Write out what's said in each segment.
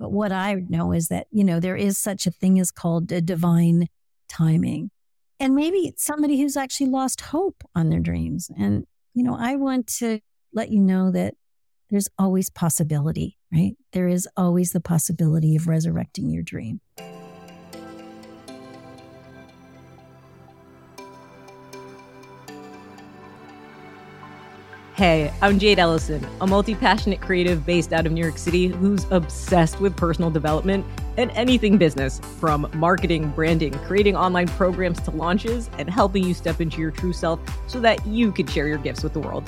But what I know is that, you know, there is such a thing as called a divine timing. And maybe it's somebody who's actually lost hope on their dreams. And, you know, I want to let you know that there's always possibility, right? There is always the possibility of resurrecting your dream. Hey, I'm Jade Elysan, a multi passionate creative based out of New York City who's obsessed with personal development and anything business from marketing, branding, creating online programs to launches, and helping you step into your true self so that you can share your gifts with the world.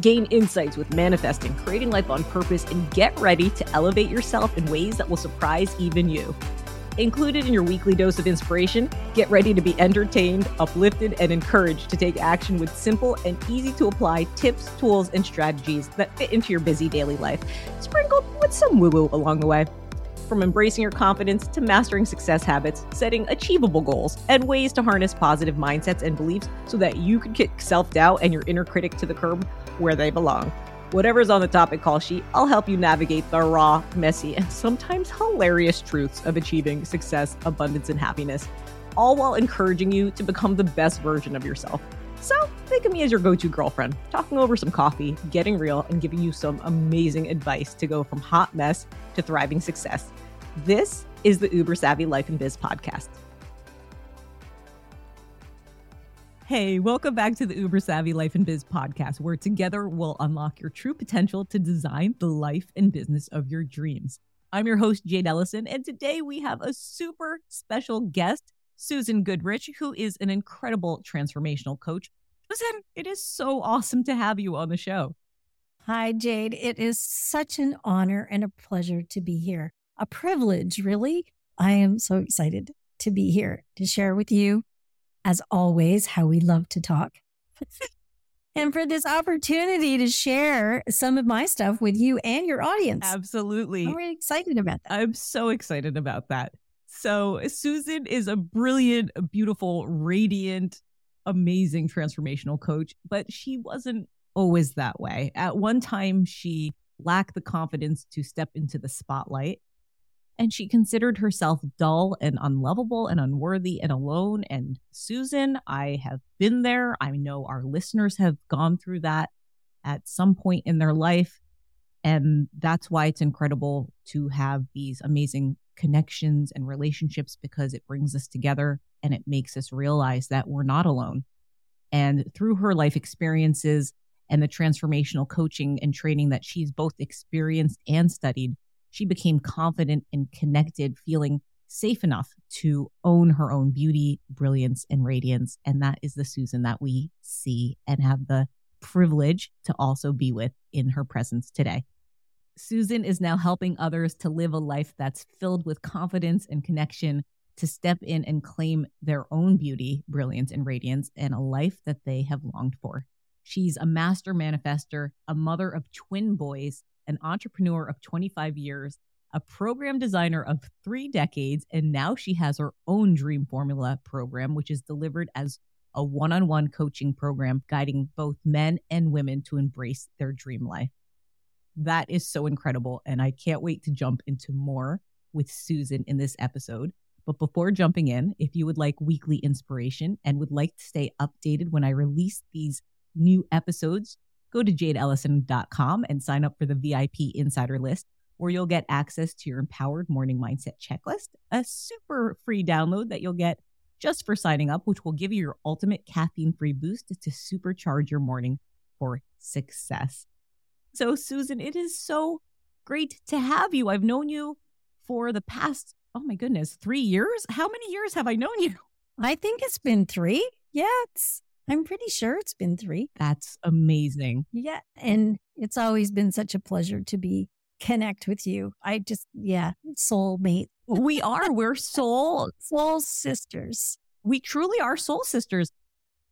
Gain insights with manifesting, creating life on purpose, and get ready to elevate yourself in ways that will surprise even you. Included in your weekly dose of inspiration, get ready to be entertained, uplifted, and encouraged to take action with simple and easy to apply tips, tools, and strategies that fit into your busy daily life, sprinkled with some woo woo along the way. From embracing your confidence to mastering success habits, setting achievable goals, and ways to harness positive mindsets and beliefs so that you can kick self doubt and your inner critic to the curb where they belong. Whatever's on the topic call sheet, I'll help you navigate the raw, messy, and sometimes hilarious truths of achieving success, abundance, and happiness, all while encouraging you to become the best version of yourself. So, think of me as your go to girlfriend, talking over some coffee, getting real, and giving you some amazing advice to go from hot mess to thriving success. This is the Uber Savvy Life and Biz podcast. Hey, welcome back to the Uber Savvy Life and Biz podcast, where together we'll unlock your true potential to design the life and business of your dreams. I'm your host, Jade Elysan, and today we have a super special guest, Susan Goodrich, who is an incredible transformational coach. Susan, it is so awesome to have you on the show. Hi, Jade. It is such an honor and a pleasure to be here. A privilege, really. I am so excited to be here to share with you as always, how we love to talk. and for this opportunity to share some of my stuff with you and your audience. Absolutely. I'm really excited about that. I'm so excited about that. So, Susan is a brilliant, beautiful, radiant, amazing transformational coach, but she wasn't always that way. At one time, she lacked the confidence to step into the spotlight and she considered herself dull and unlovable and unworthy and alone. And Susan, I have been there. I know our listeners have gone through that at some point in their life. And that's why it's incredible to have these amazing connections and relationships because it brings us together and it makes us realize that we're not alone. And through her life experiences and the transformational coaching and training that she's both experienced and studied, she became confident and connected, feeling safe enough to own her own beauty, brilliance, and radiance. And that is the Susan that we see and have the privilege to also be with in her presence today. Susan is now helping others to live a life that's filled with confidence and connection, to step in and claim their own beauty, brilliance, and radiance, and a life that they have longed for. She's a master manifester, a mother of twin boys, an entrepreneur of 25 years, a program designer of three decades, and now she has her own Dream Formula program, which is delivered as a one on one coaching program guiding both men and women to embrace their dream life. That is so incredible. And I can't wait to jump into more with Susan in this episode. But before jumping in, if you would like weekly inspiration and would like to stay updated when I release these new episodes, go to jadeelysan.com and sign up for the VIP insider list where you'll get access to your empowered morning mindset checklist, a super free download that you'll get just for signing up, which will give you your ultimate caffeine free boost to supercharge your morning for success. So, Susan, it is so great to have you. I've known you for the past, oh my goodness, three years. How many years have I known you? I think it's been three. Yeah, it's I'm pretty sure it's been three. That's amazing. Yeah. And it's always been such a pleasure to be connect with you. I just, yeah, soulmate. We are. We're soul, soul sisters. We truly are soul sisters.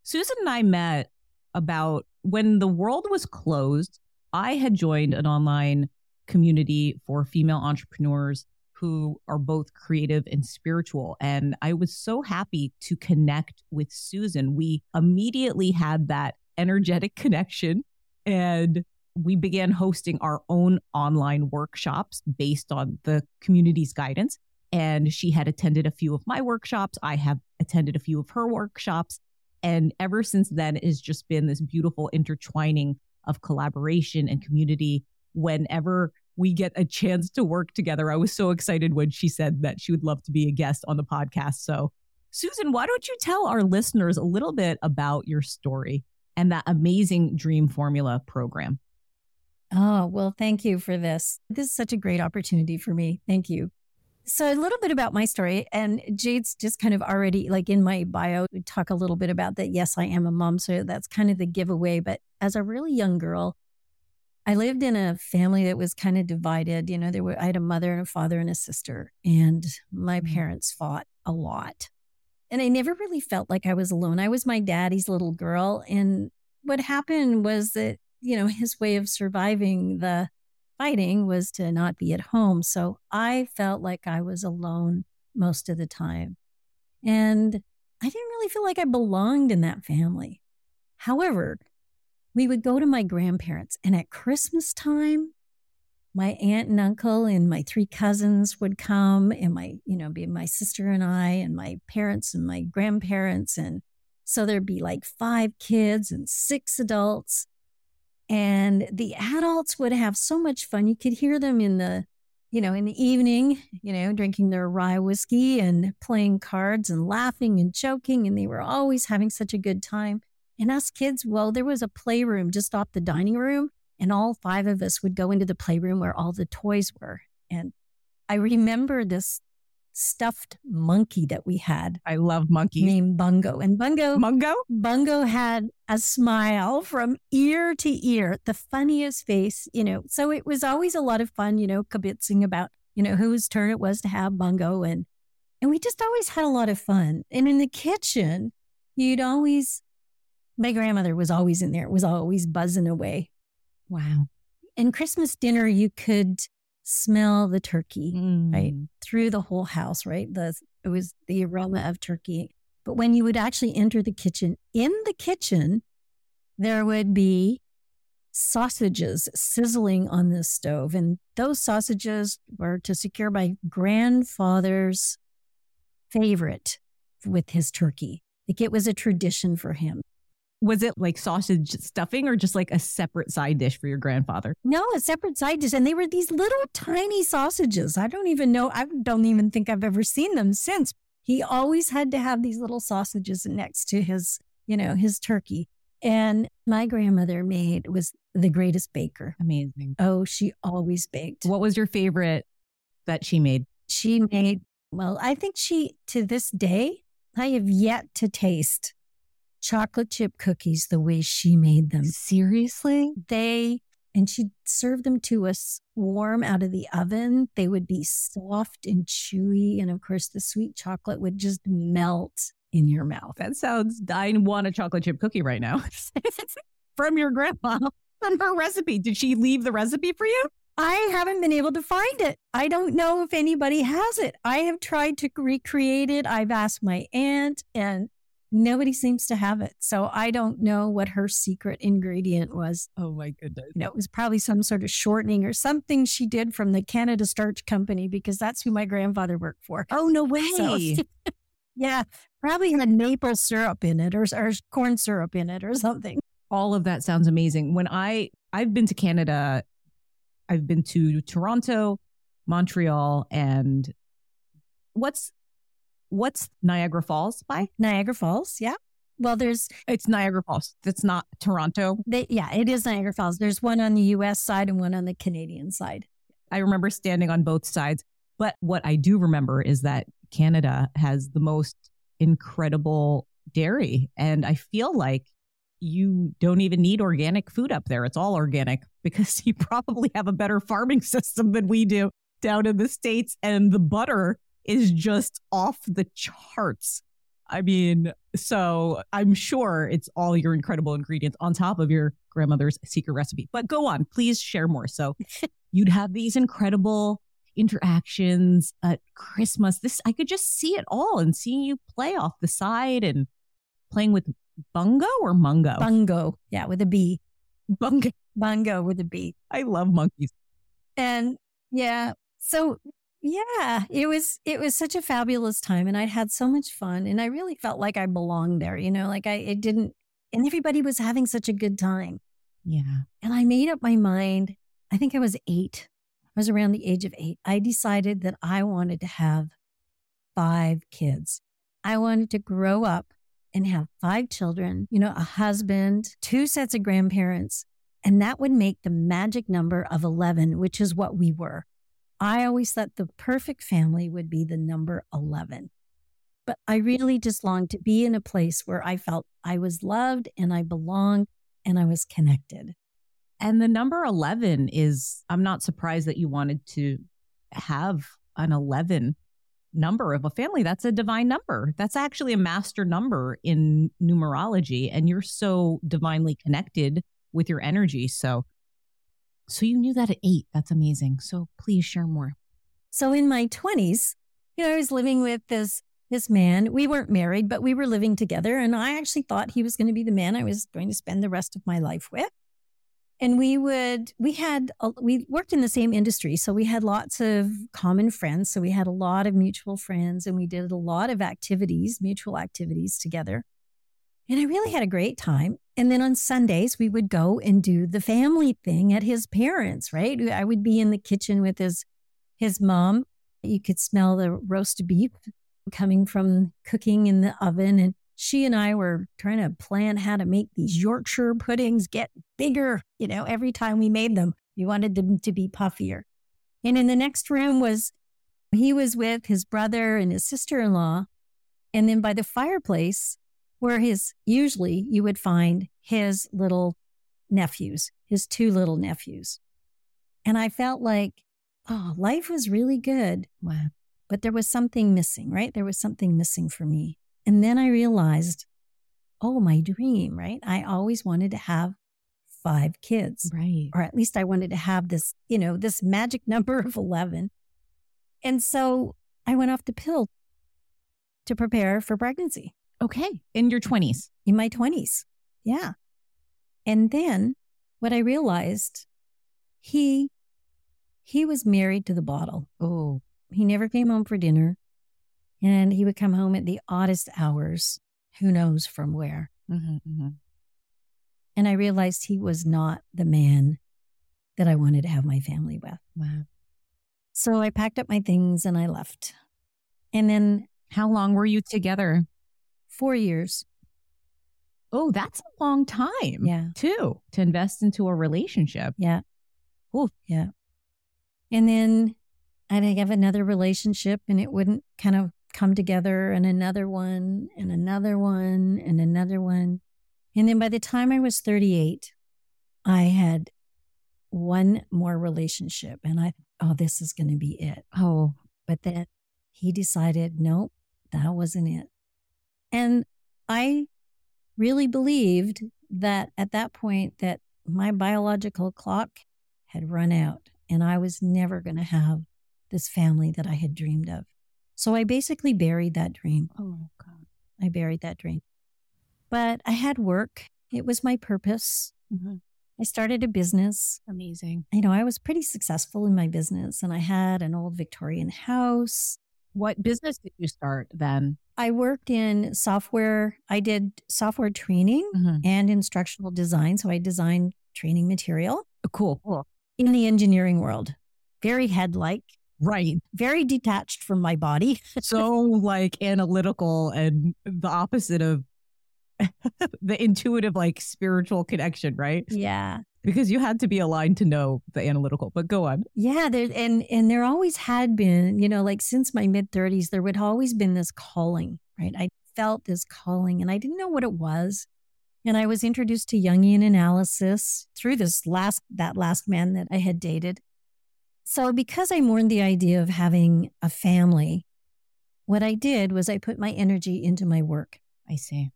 Susan and I met about when the world was closed. I had joined an online community for female entrepreneurs who are both creative and spiritual. And I was so happy to connect with Susan. We immediately had that energetic connection. And we began hosting our own online workshops based on the community's guidance. And she had attended a few of my workshops. I have attended a few of her workshops. And ever since then, it has just been this beautiful intertwining of collaboration and community. Whenever we get a chance to work together, I was so excited when she said that she would love to be a guest on the podcast. So, Susan, why don't you tell our listeners a little bit about your story and that amazing Dream Formula program? Oh, well, thank you for this. This is such a great opportunity for me. Thank you. So, a little bit about my story, and Jade's just kind of already like in my bio, we talk a little bit about that. Yes, I am a mom. So, that's kind of the giveaway. But as a really young girl, I lived in a family that was kind of divided. You know, there were, I had a mother and a father and a sister, and my mm-hmm. parents fought a lot. And I never really felt like I was alone. I was my daddy's little girl. And what happened was that you know, his way of surviving the fighting was to not be at home. So I felt like I was alone most of the time. And I didn't really feel like I belonged in that family. However, we would go to my grandparents, and at Christmas time, my aunt and uncle and my three cousins would come, and my, you know, be my sister and I, and my parents and my grandparents. And so there'd be like five kids and six adults. And the adults would have so much fun. You could hear them in the, you know, in the evening, you know, drinking their rye whiskey and playing cards and laughing and joking. And they were always having such a good time. And us kids, well, there was a playroom just off the dining room. And all five of us would go into the playroom where all the toys were. And I remember this stuffed monkey that we had. I love monkeys. Named Bungo. And Bungo Bungo? Bungo had a smile from ear to ear, the funniest face, you know. So it was always a lot of fun, you know, kibitzing about, you know, whose turn it was to have Bungo and and we just always had a lot of fun. And in the kitchen, you'd always my grandmother was always in there. It was always buzzing away. Wow. And Christmas dinner, you could smell the turkey, mm. right? Through the whole house, right? The it was the aroma of turkey. But when you would actually enter the kitchen, in the kitchen, there would be sausages sizzling on the stove. And those sausages were to secure my grandfather's favorite with his turkey. Like it was a tradition for him was it like sausage stuffing or just like a separate side dish for your grandfather? No, a separate side dish. And they were these little tiny sausages. I don't even know. I don't even think I've ever seen them since. He always had to have these little sausages next to his, you know, his turkey. And my grandmother made was the greatest baker. Amazing. Oh, she always baked. What was your favorite that she made? She made, well, I think she, to this day, I have yet to taste chocolate chip cookies the way she made them. Seriously? They, and she served them to us warm out of the oven. They would be soft and chewy. And of course, the sweet chocolate would just melt in your mouth. That sounds, I want a chocolate chip cookie right now from your grandma on her recipe. Did she leave the recipe for you? I haven't been able to find it. I don't know if anybody has it. I have tried to recreate it. I've asked my aunt and Nobody seems to have it. So I don't know what her secret ingredient was. Oh my goodness. You know, it was probably some sort of shortening or something she did from the Canada Starch Company because that's who my grandfather worked for. Oh, no way. So, yeah, probably had maple syrup in it or, or corn syrup in it or something. All of that sounds amazing. When I I've been to Canada, I've been to Toronto, Montreal, and what's what's Niagara Falls by? Niagara Falls, yeah. Well, there's it's Niagara Falls. That's not Toronto. They, yeah, it is Niagara Falls. There's one on the U.S. side and one on the Canadian side. I remember standing on both sides. But what I do remember is that Canada has the most incredible dairy, and I feel like you don't even need organic food up there. It's all organic because you probably have a better farming system than we do down in the states, and the butter is just off the charts. I mean, so I'm sure it's all your incredible ingredients on top of your grandmother's secret recipe. But go on, please share more. So you'd have these incredible interactions at Christmas. This I could just see it all and seeing you play off the side and playing with bungo or mungo. Bungo, yeah, with a B. Bungo. Bungo with a B. I love monkeys. And yeah, so yeah, it was it was such a fabulous time and I had so much fun and I really felt like I belonged there, you know, like I it didn't and everybody was having such a good time. Yeah. And I made up my mind. I think I was 8. I was around the age of 8. I decided that I wanted to have 5 kids. I wanted to grow up and have 5 children, you know, a husband, two sets of grandparents, and that would make the magic number of 11, which is what we were. I always thought the perfect family would be the number 11. But I really just longed to be in a place where I felt I was loved and I belonged and I was connected. And the number 11 is, I'm not surprised that you wanted to have an 11 number of a family. That's a divine number. That's actually a master number in numerology. And you're so divinely connected with your energy. So so you knew that at eight. That's amazing. So please share more. So in my 20s, you know, I was living with this this man. We weren't married, but we were living together and I actually thought he was going to be the man I was going to spend the rest of my life with. And we would we had we worked in the same industry, so we had lots of common friends, so we had a lot of mutual friends and we did a lot of activities, mutual activities together. And I really had a great time. And then on Sundays, we would go and do the family thing at his parents', right? I would be in the kitchen with his his mom. You could smell the roast beef coming from cooking in the oven. And she and I were trying to plan how to make these Yorkshire puddings get bigger. You know, every time we made them, we wanted them to be puffier. And in the next room was he was with his brother and his sister in law. And then by the fireplace where his usually you would find his little nephews, his two little nephews. And I felt like, oh, life was really good. Wow. But there was something missing, right? There was something missing for me. And then I realized, oh, my dream, right? I always wanted to have five kids. Right. Or at least I wanted to have this, you know, this magic number of 11. And so I went off the pill to prepare for pregnancy. Okay. In your 20s? In my 20s. Yeah. And then what I realized, he he was married to the bottle. Oh. He never came home for dinner. And he would come home at the oddest hours, who knows from where. Mm-hmm, mm-hmm. And I realized he was not the man that I wanted to have my family with. Wow. So I packed up my things and I left. And then. How long were you together? Four years. Oh, that's a long time. Yeah. Too, to invest into a relationship. Yeah. Oh, yeah. And then I'd have another relationship and it wouldn't kind of come together and another one and another one and another one. And then by the time I was 38, I had one more relationship and I, oh, this is going to be it. Oh, but then he decided, nope, that wasn't it. And I really believed that at that point that my biological clock had run out and I was never going to have this family that I had dreamed of. So I basically buried that dream. Oh God. I buried that dream. But I had work. It was my purpose. Mm-hmm. I started a business. Amazing. You know, I was pretty successful in my business and I had an old Victorian house. What business did you start then? I worked in software. I did software training Mhm. and instructional design. So I designed training material Oh, Cool. Cool. in the engineering world. Very head like, Right. very detached from my body. So like analytical and the opposite of the intuitive, like spiritual connection, right? yeah. Because you had to be aligned to know the analytical, but go on. Yeah, there and and there always had been, you know, like since my mid 30s there would always been this calling, right? I felt this calling and I didn't know what it was. And I was introduced to Jungian analysis through this last that last man that I had dated. So because I mourned the idea of having a family, what I did was I put my energy into my work. I see.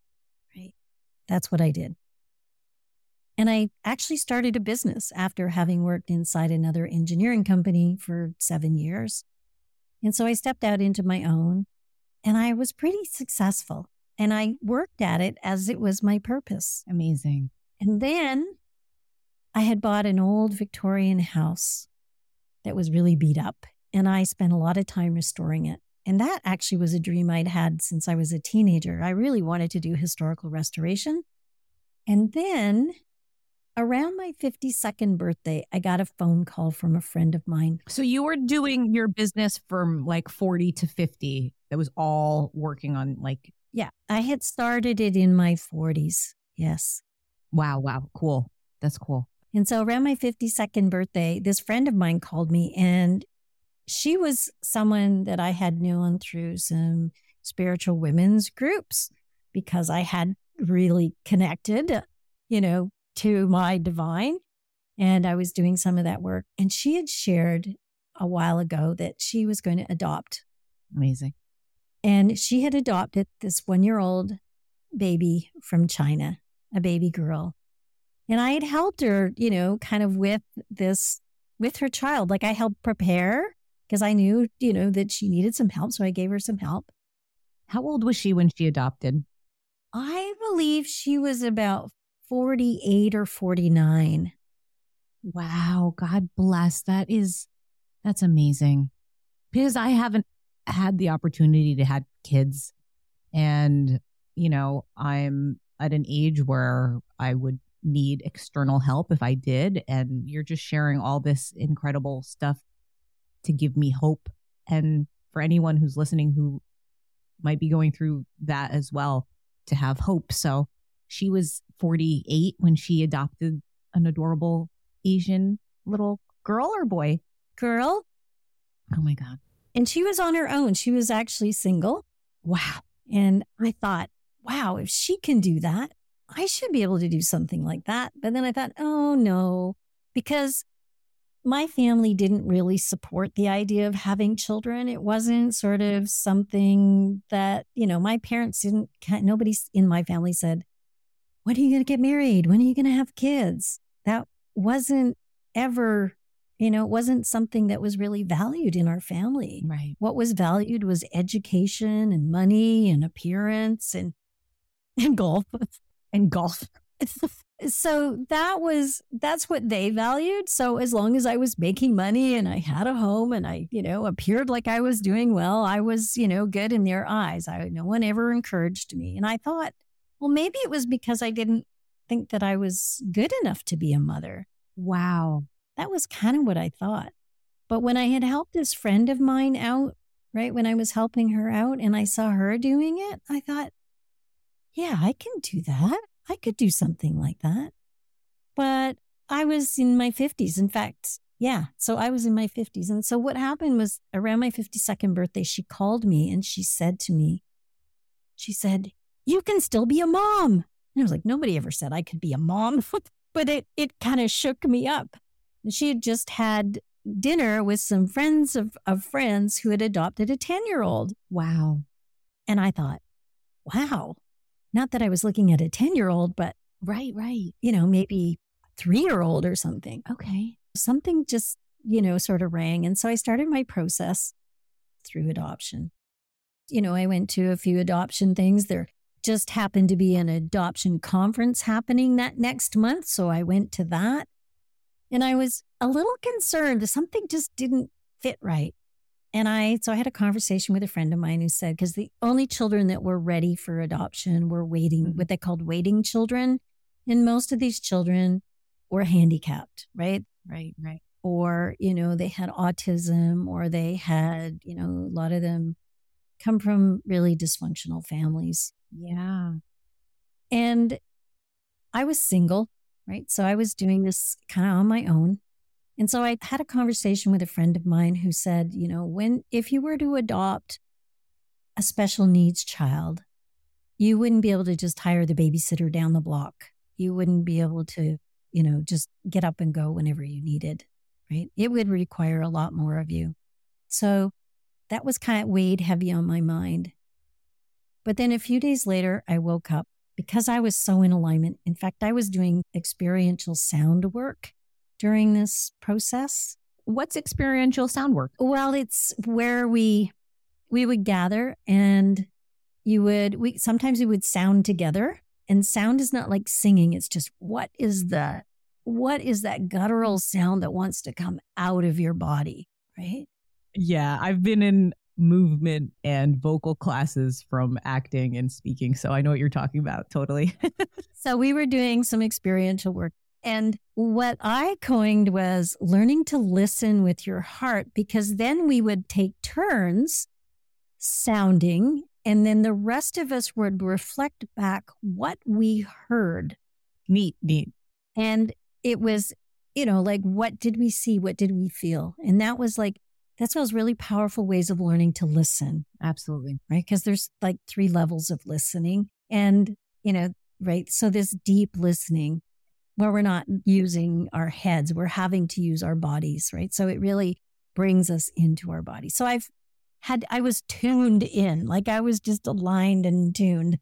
Right. That's what I did. And I actually started a business after having worked inside another engineering company for seven years. And so I stepped out into my own and I was pretty successful. And I worked at it as it was my purpose. Amazing. And then I had bought an old Victorian house that was really beat up, and I spent a lot of time restoring it. And that actually was a dream I'd had since I was a teenager. I really wanted to do historical restoration. And then around my 52nd birthday, I got a phone call from a friend of mine. So you were doing your business from like 40 to 50. That was all working on like. Yeah, I had started it in my 40s. Yes. Wow. Wow. Cool. That's cool. And so around my 52nd birthday, this friend of mine called me and she was someone that I had known through some spiritual women's groups because I had really connected, you know, to my divine. And I was doing some of that work. And she had shared a while ago that she was going to adopt. Amazing. And she had adopted this one year old baby from China, a baby girl. And I had helped her, you know, kind of with this, with her child. Like I helped prepare because I knew, you know, that she needed some help. So I gave her some help. How old was she when she adopted? I believe she was about 48 or 49. Wow. God bless. That is, that's amazing. Because I haven't had the opportunity to have kids. And, you know, I'm at an age where I would need external help if I did. And you're just sharing all this incredible stuff to give me hope. And for anyone who's listening who might be going through that as well, to have hope. So she was 48 when she adopted an adorable Asian little girl or boy? Girl. Oh my God. And she was on her own. She was actually single. Wow. And I thought, wow, if she can do that, I should be able to do something like that. But then I thought, oh no, because my family didn't really support the idea of having children. It wasn't sort of something that, you know, my parents didn't, nobody in my family said, when are you going to get married? When are you going to have kids? That wasn't ever, you know, it wasn't something that was really valued in our family. Right. What was valued was education and money and appearance and, and golf and golf. so that was that's what they valued so as long as i was making money and i had a home and i you know appeared like i was doing well i was you know good in their eyes i no one ever encouraged me and i thought well maybe it was because i didn't think that i was good enough to be a mother wow that was kind of what i thought but when i had helped this friend of mine out right when i was helping her out and i saw her doing it i thought yeah i can do that I could do something like that. But I was in my 50s. In fact, yeah. So I was in my 50s. And so what happened was around my 52nd birthday, she called me and she said to me, she said, You can still be a mom. And I was like, Nobody ever said I could be a mom. but it, it kind of shook me up. And she had just had dinner with some friends of, of friends who had adopted a 10 year old. Wow. And I thought, wow, not that I was looking at a 10 year old, but right, right. You know, maybe three year old or something. Okay. Something just, you know, sort of rang. And so I started my process through adoption. You know, I went to a few adoption things. There just happened to be an adoption conference happening that next month. So I went to that. And I was a little concerned. Something just didn't fit right. And I, so I had a conversation with a friend of mine who said, because the only children that were ready for adoption were waiting, mm-hmm. what they called waiting children. And most of these children were handicapped, right? Right, right. Or, you know, they had autism or they had, you know, a lot of them come from really dysfunctional families. Yeah. And I was single, right? So I was doing this kind of on my own. And so I had a conversation with a friend of mine who said, you know, when, if you were to adopt a special needs child, you wouldn't be able to just hire the babysitter down the block. You wouldn't be able to, you know, just get up and go whenever you needed, right? It would require a lot more of you. So that was kind of weighed heavy on my mind. But then a few days later, I woke up because I was so in alignment. In fact, I was doing experiential sound work during this process. What's experiential sound work? Well, it's where we we would gather and you would we sometimes we would sound together and sound is not like singing it's just what is the what is that guttural sound that wants to come out of your body, right? Yeah, I've been in movement and vocal classes from acting and speaking. So I know what you're talking about totally. so we were doing some experiential work. And what I coined was learning to listen with your heart, because then we would take turns sounding, and then the rest of us would reflect back what we heard. Neat, neat. And it was, you know, like, what did we see? What did we feel? And that was like that's those really powerful ways of learning to listen. Absolutely. Right. Because there's like three levels of listening. And, you know, right. So this deep listening where we're not using our heads, we're having to use our bodies. Right. So it really brings us into our body. So I've had, I was tuned in, like I was just aligned and tuned.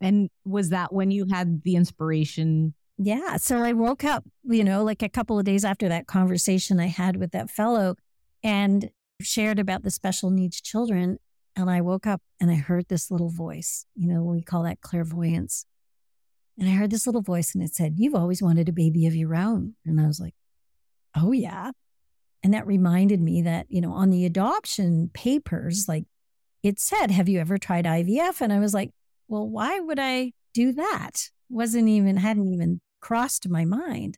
And was that when you had the inspiration yeah. So I woke up, you know, like a couple of days after that conversation I had with that fellow, and shared about the special needs children. And I woke up and I heard this little voice, you know, we call that clairvoyance. And I heard this little voice and it said, You've always wanted a baby of your own. And I was like, Oh, yeah. And that reminded me that, you know, on the adoption papers, like it said, Have you ever tried IVF? And I was like, Well, why would I do that? Wasn't even, hadn't even crossed my mind.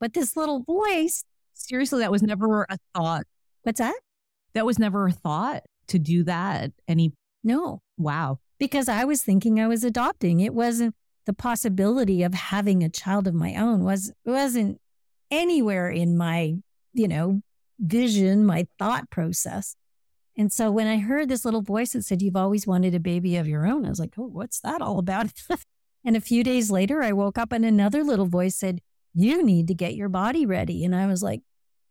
But this little voice, seriously, that was never a thought What's that? That was never a thought to do that. Any no. Wow. Because I was thinking I was adopting. It wasn't the possibility of having a child of my own was wasn't anywhere in my, you know, vision, my thought process. And so when I heard this little voice that said, You've always wanted a baby of your own, I was like, Oh, what's that all about? and a few days later, I woke up and another little voice said, You need to get your body ready. And I was like,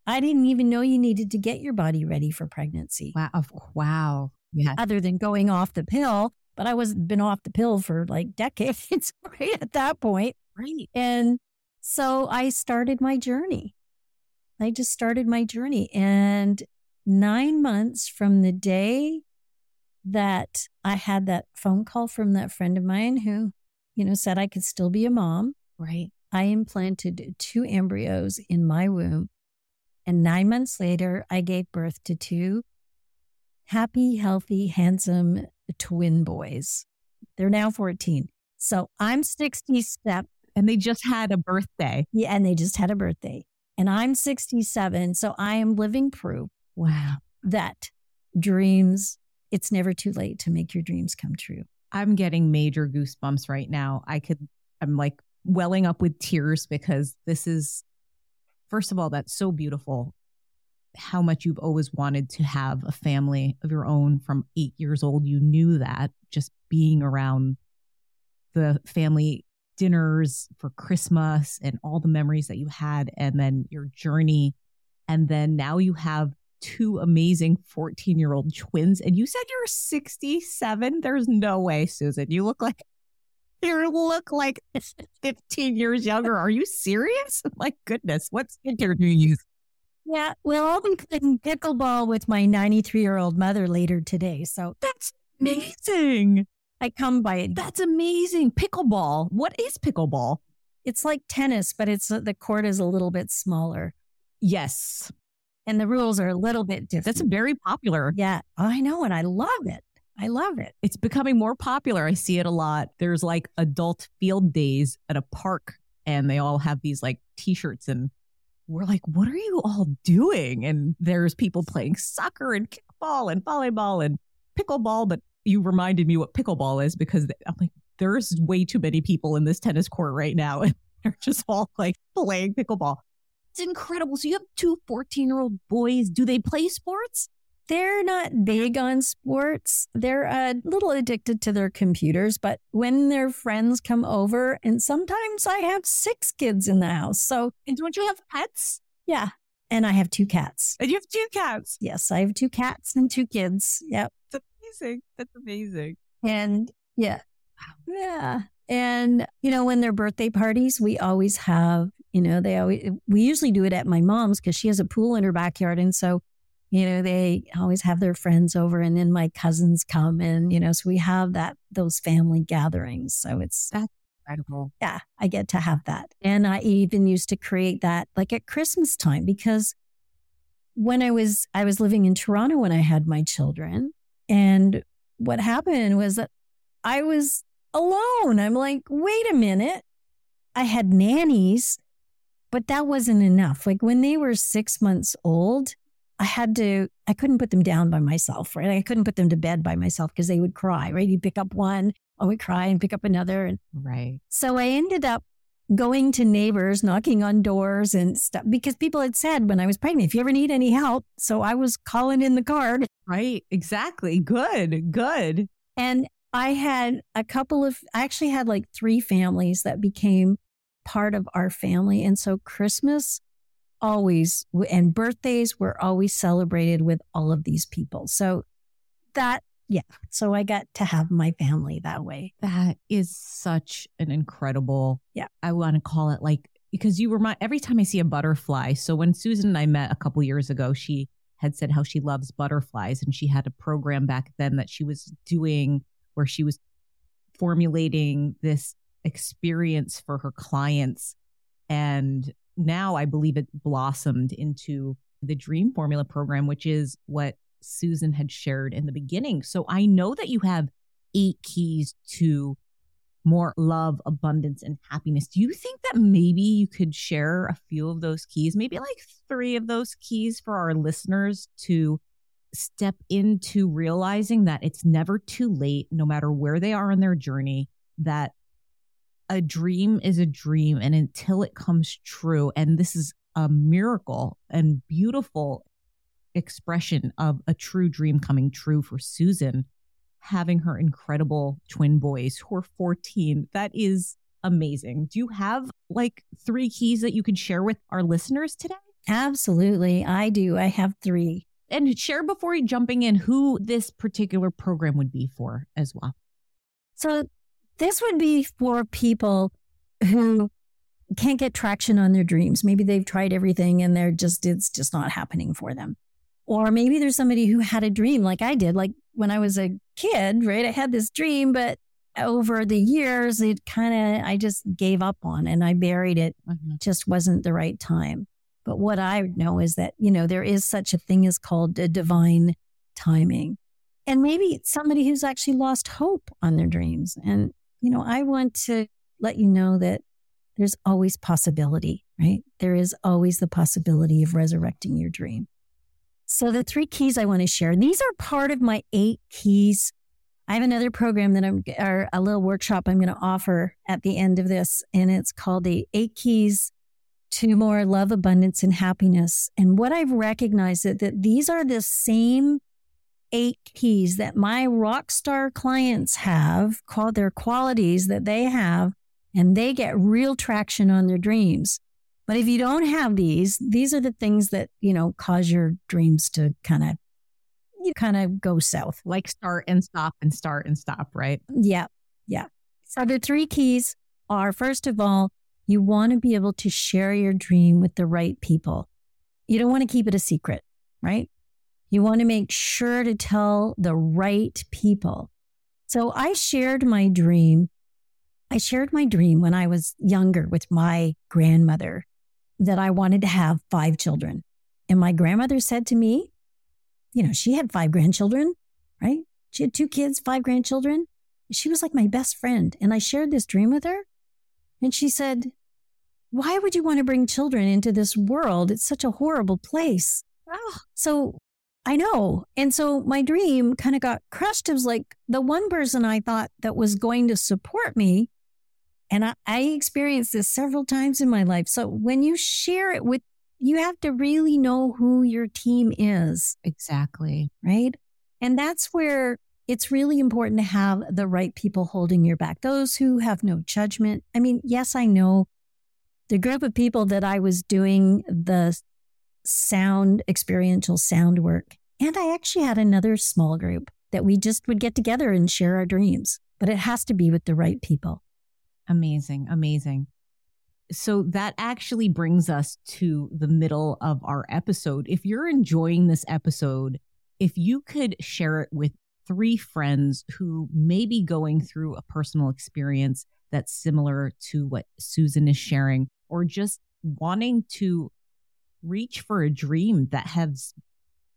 I didn't even know you needed to get your body ready for pregnancy. Wow. Wow. Yeah. Other than going off the pill, but I wasn't been off the pill for like decades right at that point. Right. And so I started my journey. I just started my journey. And nine months from the day that I had that phone call from that friend of mine who, you know, said I could still be a mom. Right. I implanted two embryos in my womb and nine months later, I gave birth to two happy, healthy, handsome twin boys. They're now 14. So I'm 67. And they just had a birthday. Yeah. And they just had a birthday. And I'm 67. So I am living proof. Wow. That dreams, it's never too late to make your dreams come true. I'm getting major goosebumps right now. I could, I'm like welling up with tears because this is First of all, that's so beautiful how much you've always wanted to have a family of your own from eight years old. You knew that just being around the family dinners for Christmas and all the memories that you had, and then your journey. And then now you have two amazing 14 year old twins. And you said you're 67. There's no way, Susan. You look like you look like 15 years younger. Are you serious? My goodness, what skincare do you use? Yeah, well, I'll be playing pickleball with my 93 year old mother later today. So that's amazing. I come by it. That's amazing. Pickleball. What is pickleball? It's like tennis, but it's the court is a little bit smaller. Yes. And the rules are a little bit different. That's very popular. Yeah, I know. And I love it. I love it. It's becoming more popular. I see it a lot. There's like adult field days at a park and they all have these like t-shirts and we're like, what are you all doing? And there's people playing soccer and kickball and volleyball and pickleball. But you reminded me what pickleball is because I'm like, there's way too many people in this tennis court right now. And they're just all like playing pickleball. It's incredible. So you have two 14 year old boys. Do they play sports? They're not big on sports. They're a little addicted to their computers, but when their friends come over, and sometimes I have six kids in the house. So, and don't you have pets? Yeah. And I have two cats. And you have two cats? Yes, I have two cats and two kids. Yep. That's amazing. That's amazing. And yeah. Yeah. And, you know, when their birthday parties, we always have, you know, they always, we usually do it at my mom's because she has a pool in her backyard. And so you know they always have their friends over and then my cousins come and you know so we have that those family gatherings so it's that incredible. Yeah, I get to have that. And I even used to create that like at Christmas time because when I was I was living in Toronto when I had my children and what happened was that I was alone. I'm like, "Wait a minute. I had nannies, but that wasn't enough. Like when they were 6 months old, I had to, I couldn't put them down by myself, right? I couldn't put them to bed by myself because they would cry, right? You'd pick up one, I would cry and pick up another. And right. So I ended up going to neighbors, knocking on doors and stuff because people had said when I was pregnant, if you ever need any help. So I was calling in the card. Right. Exactly. Good. Good. And I had a couple of, I actually had like three families that became part of our family. And so Christmas always, and birthdays were always celebrated with all of these people. So that, yeah. So I got to have my family that way. That is such an incredible, yeah. I want to call it like, because you remind every time I see a butterfly. So when Susan and I met a couple years ago, she had said how she loves butterflies and she had a program back then that she was doing where she was formulating this experience for her clients and now I believe it blossomed into the Dream Formula program, which is what Susan had shared in the beginning. So I know that you have eight keys to more love, abundance, and happiness. Do you think that maybe you could share a few of those keys, maybe like three of those keys for our listeners to step into realizing that it's never too late, no matter where they are in their journey, that a dream is a dream and until it comes true and this is a miracle and beautiful expression of a true dream coming true for Susan having her incredible twin boys who are 14 that is amazing. Do you have like three keys that you could share with our listeners today? Absolutely i do. I have three. And share before jumping in who this particular program would be for as well. So this would be for people who can't get traction on their dreams. Maybe they've tried everything and they're just, it's just not happening for them. Or maybe there's somebody who had a dream like I did, like when I was a kid, right? I had this dream, but over the years, it kind of, I just gave up on and I buried it. Mm-hmm. Just wasn't the right time. But what I know is that, you know, there is such a thing as called a divine timing. And maybe it's somebody who's actually lost hope on their dreams. And you know, I want to let you know that there's always possibility, right? There is always the possibility of resurrecting your dream. So the three keys I want to share, these are part of my eight keys. I have another program that I'm, or a little workshop I'm going to offer at the end of this, and it's called the eight keys to more love, abundance, and happiness. And what I've recognized is that these are the same eight keys that my rock star clients have called their qualities that they have, and they get real traction on their dreams. But if you don't have these, these are the things that, you know, cause your dreams to kind of, you kind of go south. Like start and stop and start and stop, right? Yeah. Yeah. So the three keys are first of all, you want to be able to share your dream with the right people. You don't want to keep it a secret, right? You want to make sure to tell the right people. So I shared my dream. I shared my dream when I was younger with my grandmother that I wanted to have five children. And my grandmother said to me, you know, she had five grandchildren, right? She had two kids, five grandchildren. She was like my best friend. And I shared this dream with her. And she said, Why would you want to bring children into this world? It's such a horrible place. Oh, so I know. And so my dream kind of got crushed. It was like the one person I thought that was going to support me. And I, I experienced this several times in my life. So when you share it with, you have to really know who your team is. Exactly. Right. And that's where it's really important to have the right people holding your back, those who have no judgment. I mean, yes, I know the group of people that I was doing the sound, experiential sound work. And I actually had another small group that we just would get together and share our dreams, but it has to be with the right people. Amazing, amazing. So that actually brings us to the middle of our episode. If you're enjoying this episode, if you could share it with three friends who may be going through a personal experience that's similar to what Susan is sharing, or just wanting to reach for a dream that has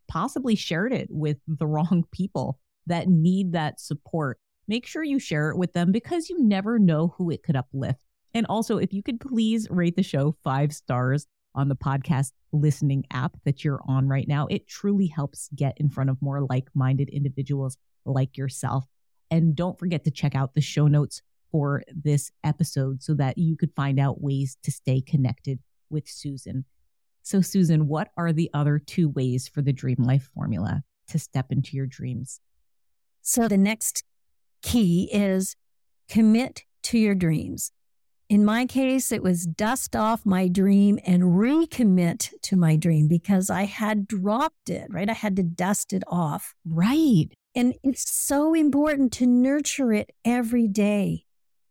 possibly shared it with the wrong people that need that support, make sure you share it with them because you never know who it could uplift. And also, if you could please rate the show five stars on the podcast listening app that you're on right now, it truly helps get in front of more like minded individuals like yourself. And don't forget to check out the show notes for this episode so that you could find out ways to stay connected with Susan. So, Susan, what are the other two ways for the Dream Life formula to step into your dreams? So, the next key is commit to your dreams. In my case, it was dust off my dream and recommit to my dream because I had dropped it, right? I had to dust it off. Right. And it's so important to nurture it every day.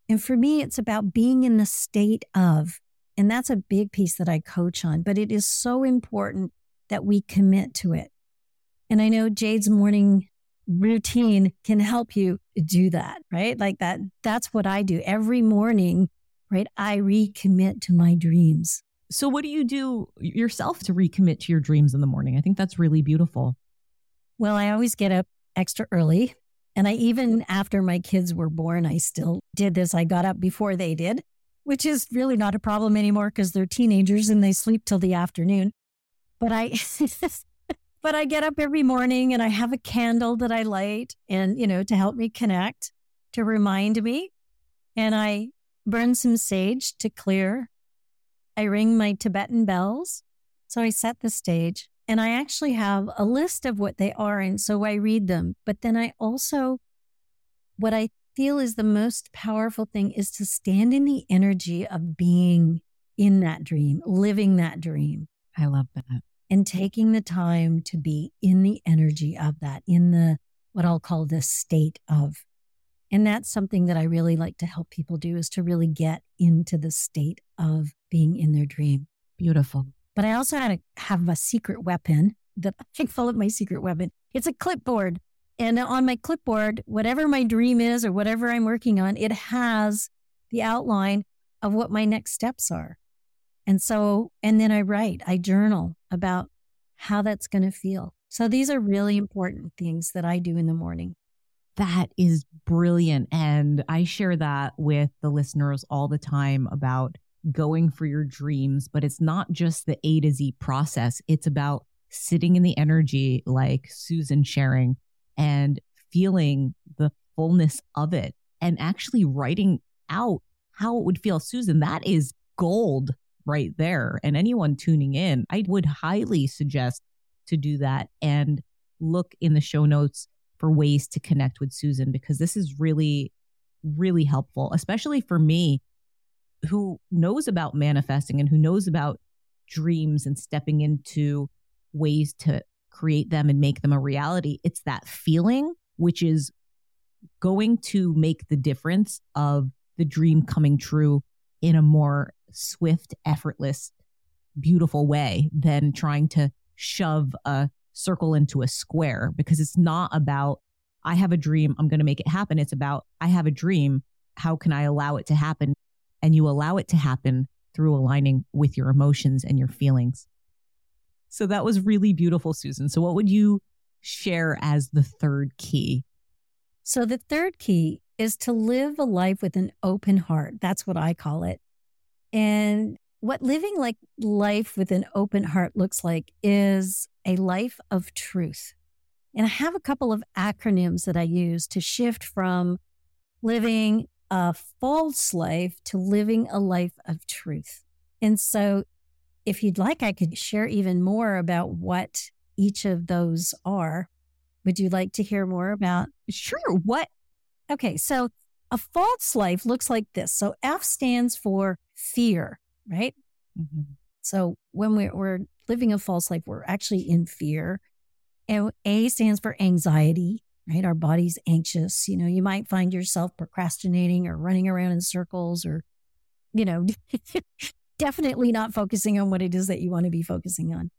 And for me, it's about being in the state of, and that's a big piece that I coach on, but it is so important that we commit to it. And I know Jade's morning routine can help you do that, right? Like that, that's what I do every morning, right? I recommit to my dreams. So, what do you do yourself to recommit to your dreams in the morning? I think that's really beautiful. Well, I always get up extra early. And I even after my kids were born, I still did this. I got up before they did, which is really not a problem anymore because they're teenagers and they sleep till the afternoon. But I but I get up every morning and I have a candle that I light and, you know, to help me connect, to remind me. And I burn some sage to clear. I ring my Tibetan bells. So I set the stage. And I actually have a list of what they are. And so I read them. But then I also, what I feel is the most powerful thing is to stand in the energy of being in that dream, living that dream. I love that. And taking the time to be in the energy of that, in the what I'll call the state of. And that's something that I really like to help people do is to really get into the state of being in their dream. Beautiful. But I also had to have a secret weapon that I call it my secret weapon. It's a clipboard. And on my clipboard, whatever my dream is or whatever I'm working on, it has the outline of what my next steps are. And so, and then I write, I journal about how that's going to feel. So these are really important things that I do in the morning. That is brilliant. And I share that with the listeners all the time about going for your dreams, but it's not just the A to Z process. It's about sitting in the energy, like Susan sharing, and feeling the fullness of it and actually writing out how it would feel. Susan, that is gold right there. And anyone tuning in, I would highly suggest to do that and look in the show notes for ways to connect with Susan because this is really, really helpful, especially for me who knows about manifesting and who knows about dreams and stepping into ways to create them and make them a reality. It's that feeling, which is going to make the difference of the dream coming true in a more swift, effortless, beautiful way than trying to shove a circle into a square because it's not about, I have a dream, I'm going to make it happen. It's about, I have a dream. How can I allow it to happen and you allow it to happen through aligning with your emotions and your feelings. So that was really beautiful, Susan. So, what would you share as the third key? So, the third key is to live a life with an open heart. That's what I call it. And what living like life with an open heart looks like is a life of truth. And I have a couple of acronyms that I use to shift from living a false life to living a life of truth. And so, if you'd like, I could share even more about what each of those are. Would you like to hear more about? Sure. What? Okay. So, a false life looks like this. So, F stands for fear, right? Mm-hmm. So, when we're, we're living a false life, we're actually in fear. And A stands for anxiety right? Our body's anxious. You know, you might find yourself procrastinating or running around in circles or, you know, definitely not focusing on what it is that you want to be focusing on.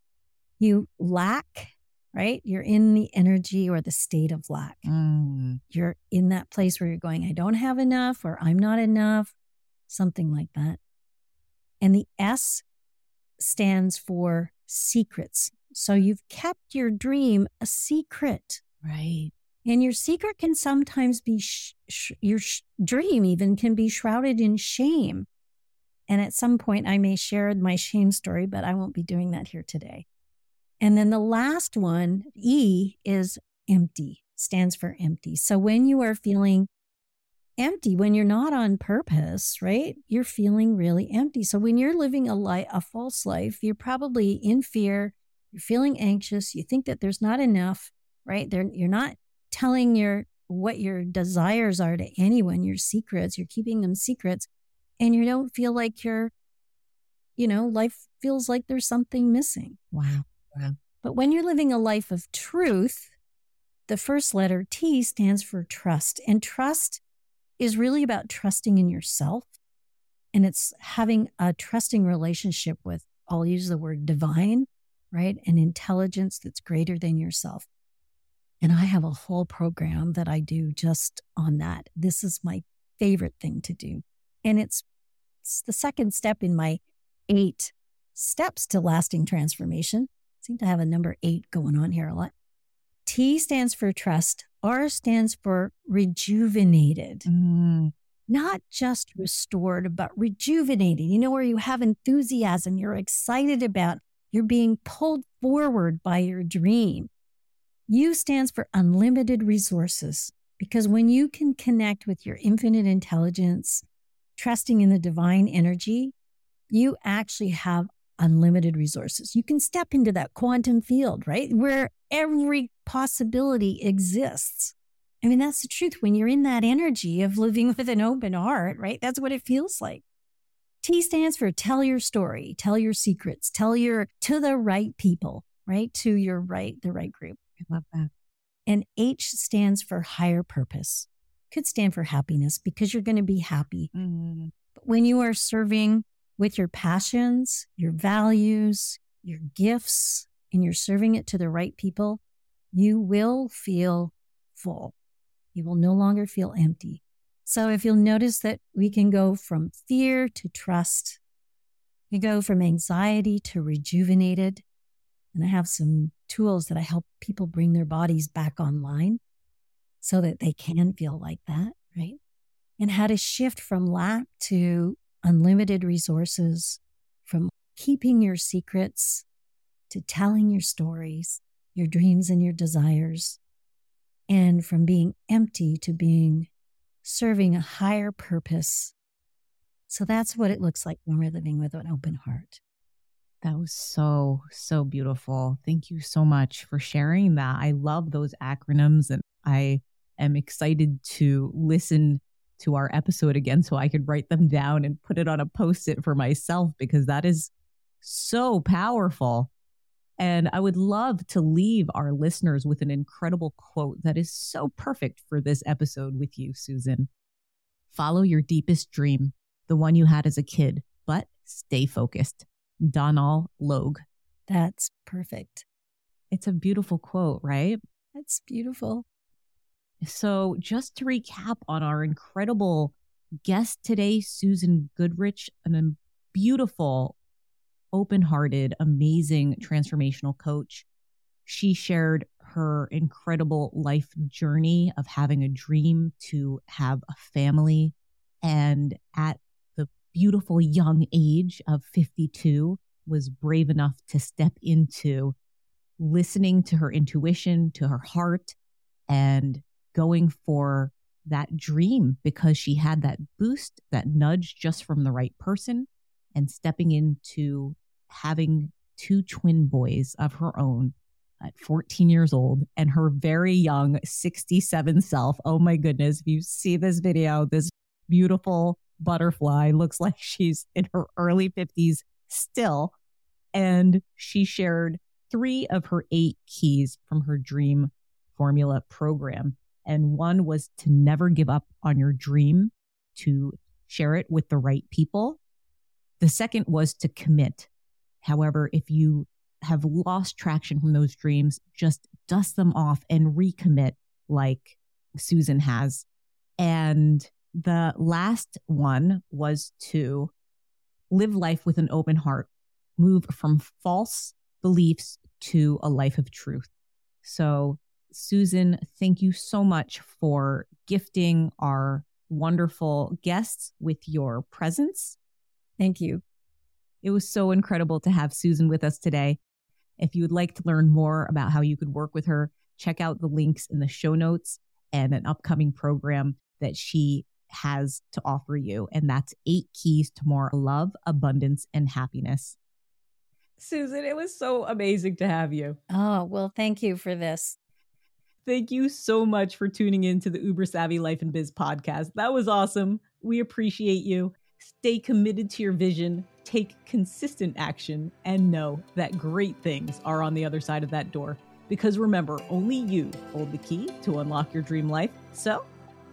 You lack, right? You're in the energy or the state of lack. Mm. You're in that place where you're going, I don't have enough or I'm not enough. something like that. And the S stands for secrets. So you've kept your dream a secret. Right. And your secret can sometimes be, sh- sh- your sh- dream even can be shrouded in shame. And at some point, I may share my shame story, but I won't be doing that here today. And then the last one, E, is empty, stands for empty. So when you are feeling empty, when you're not on purpose, right? You're feeling really empty. So when you're living a life, a false life, you're probably in fear, you're feeling anxious, you think that there's not enough, right? They're, you're not telling your what your desires are to anyone, your secrets, you're keeping them secrets, and you don't feel like you're, you know, life feels like there's something missing. Wow. Wow. But when you're living a life of truth, the first letter T stands for trust. And trust is really about trusting in yourself. And it's having a trusting relationship with, I'll use the word divine, right? An intelligence that's greater than yourself. And I have a whole program that I do just on that. This is my favorite thing to do. And it's, it's the second step in my eight steps to lasting transformation. I seem to have a number eight going on here a lot. T stands for trust. R stands for rejuvenated. Mm. Not just restored, but rejuvenated. You know, where you have enthusiasm, you're excited about, you're being pulled forward by your dream. U stands for unlimited resources because when you can connect with your infinite intelligence, trusting in the divine energy, you actually have unlimited resources. You can step into that quantum field, right? Where every possibility exists. I mean, that's the truth. When you're in that energy of living with an open heart, right? That's what it feels like. T stands for tell your story, tell your secrets, tell your to the right people, right? To your right, the right group. I love that. And H stands for higher purpose. Could stand for happiness because you're going to be happy. Mm. But when you are serving with your passions, your values, your gifts, and you're serving it to the right people, you will feel full. You will no longer feel empty. So if you'll notice that we can go from fear to trust, we go from anxiety to rejuvenated, and I have some tools that I help people bring their bodies back online so that they can feel like that, right? And how to shift from lack to unlimited resources, from keeping your secrets to telling your stories, your dreams and your desires, and from being empty to being serving a higher purpose. So that's what it looks like when we're living with an open heart. That was so, so beautiful. Thank you so much for sharing that. I love those acronyms and I am excited to listen to our episode again so I could write them down and put it on a post it for myself because that is so powerful. And I would love to leave our listeners with an incredible quote that is so perfect for this episode with you, Susan. Follow your deepest dream, the one you had as a kid, but stay focused. Donal Logue. That's perfect. It's a beautiful quote, right? That's beautiful. So, just to recap on our incredible guest today, Susan Goodrich, an beautiful, open hearted, amazing transformational coach. She shared her incredible life journey of having a dream to have a family. And at the beautiful young age of 52, was brave enough to step into listening to her intuition, to her heart, and going for that dream because she had that boost, that nudge just from the right person and stepping into having two twin boys of her own at 14 years old and her very young 67 self. Oh my goodness. If you see this video, this beautiful butterfly looks like she's in her early 50s still. And she shared three of her eight keys from her dream formula program. And one was to never give up on your dream, to share it with the right people. The second was to commit. However, if you have lost traction from those dreams, just dust them off and recommit like Susan has. And The last one was to live life with an open heart, move from false beliefs to a life of truth. So, Susan, thank you so much for gifting our wonderful guests with your presence. Thank you. It was so incredible to have Susan with us today. If you would like to learn more about how you could work with her, check out the links in the show notes and an upcoming program that she has to offer you. And that's eight keys to more love, abundance, and happiness. Susan, it was so amazing to have you. Oh, well, thank you for this. Thank you so much for tuning in to the Uber Savvy Life and Biz podcast. That was awesome. We appreciate you. Stay committed to your vision, take consistent action, and know that great things are on the other side of that door. Because remember, only you hold the key to unlock your dream life. So,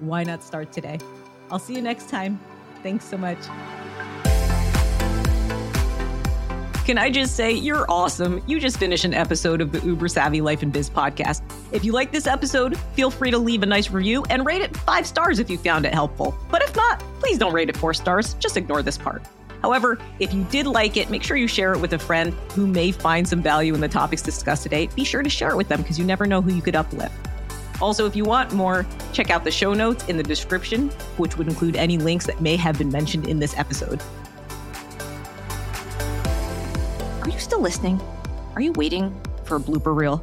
why not start today? I'll see you next time. Thanks so much. Can I just say, you're awesome. You just finished an episode of the Uber Savvy Life and Biz podcast. If you like this episode, feel free to leave a nice review and rate it five stars if you found it helpful. But if not, please don't rate it four stars. Just ignore this part. However, if you did like it, make sure you share it with a friend who may find some value in the topics discussed today. Be sure to share it with them because you never know who you could uplift. Also, if you want more, check out the show notes in the description, which would include any links that may have been mentioned in this episode. You still listening? Are you waiting for a blooper reel?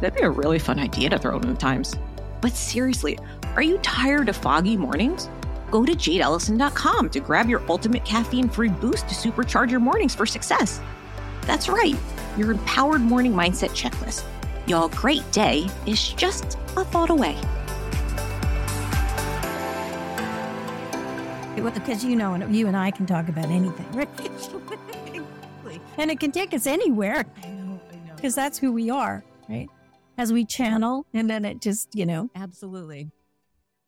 That'd be a really fun idea to throw in the times. But seriously, are you tired of foggy mornings? Go to jadeelysan.com to grab your ultimate caffeine free boost to supercharge your mornings for success. That's right, your empowered morning mindset checklist. Your great day is just a thought away. Because you know, you and I can talk about anything, right? and it can take us anywhere. I know, I know. Because that's who we are, right? As we channel, and then it just, you know. Absolutely.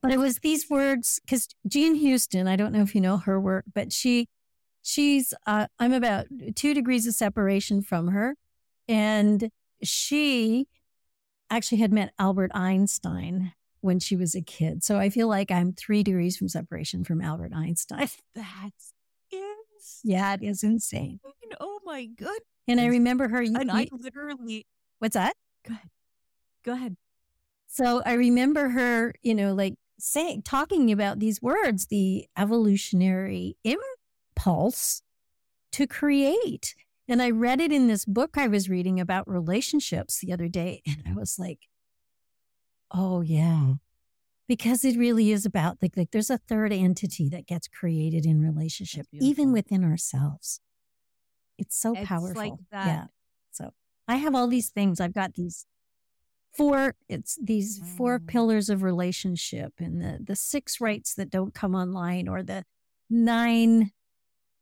But it was these words because Jean Houston, I don't know if you know her work, but she, she's, uh, I'm about two degrees of separation from her. And she actually had met Albert Einstein when she was a kid. So I feel like I'm three degrees from separation from Albert Einstein. That's Yeah, it is insane. Oh my god! And I remember her. And I literally. What's that? Go ahead. Go ahead. So I remember her, you know, like saying, talking about these words, the evolutionary impulse to create. And I read it in this book I was reading about relationships the other day. And I was like, oh, yeah. Because it really is about like, like there's a third entity that gets created in relationship, even within ourselves. It's so It's powerful. like that. Yeah. So I have all these things. I've got these four it's these four Mm. pillars of relationship and the the six rights that don't come online or the nine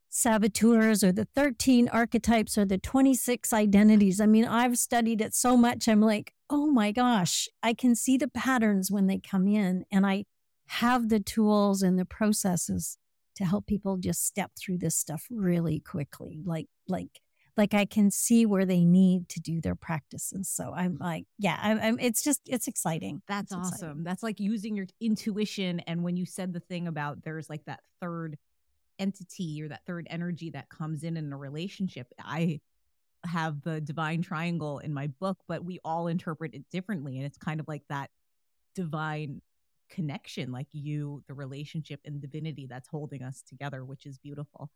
saboteurs or the 13 archetypes or the 26 identities i mean i've studied it so much i'm like oh my gosh i can see the patterns when they come in and i have the tools and the processes to help people just step through this stuff really quickly like like like I can see where they need to do their practices. So I'm like, yeah, I'm, I'm it's just it's exciting. That's It's awesome. exciting. That's like using your intuition. And when you said the thing about there's like that third entity or that third energy that comes in in a relationship, I have the divine triangle in my book, but we all interpret it differently. And it's kind of like that divine connection, like you, the relationship, and divinity that's holding us together, which is beautiful.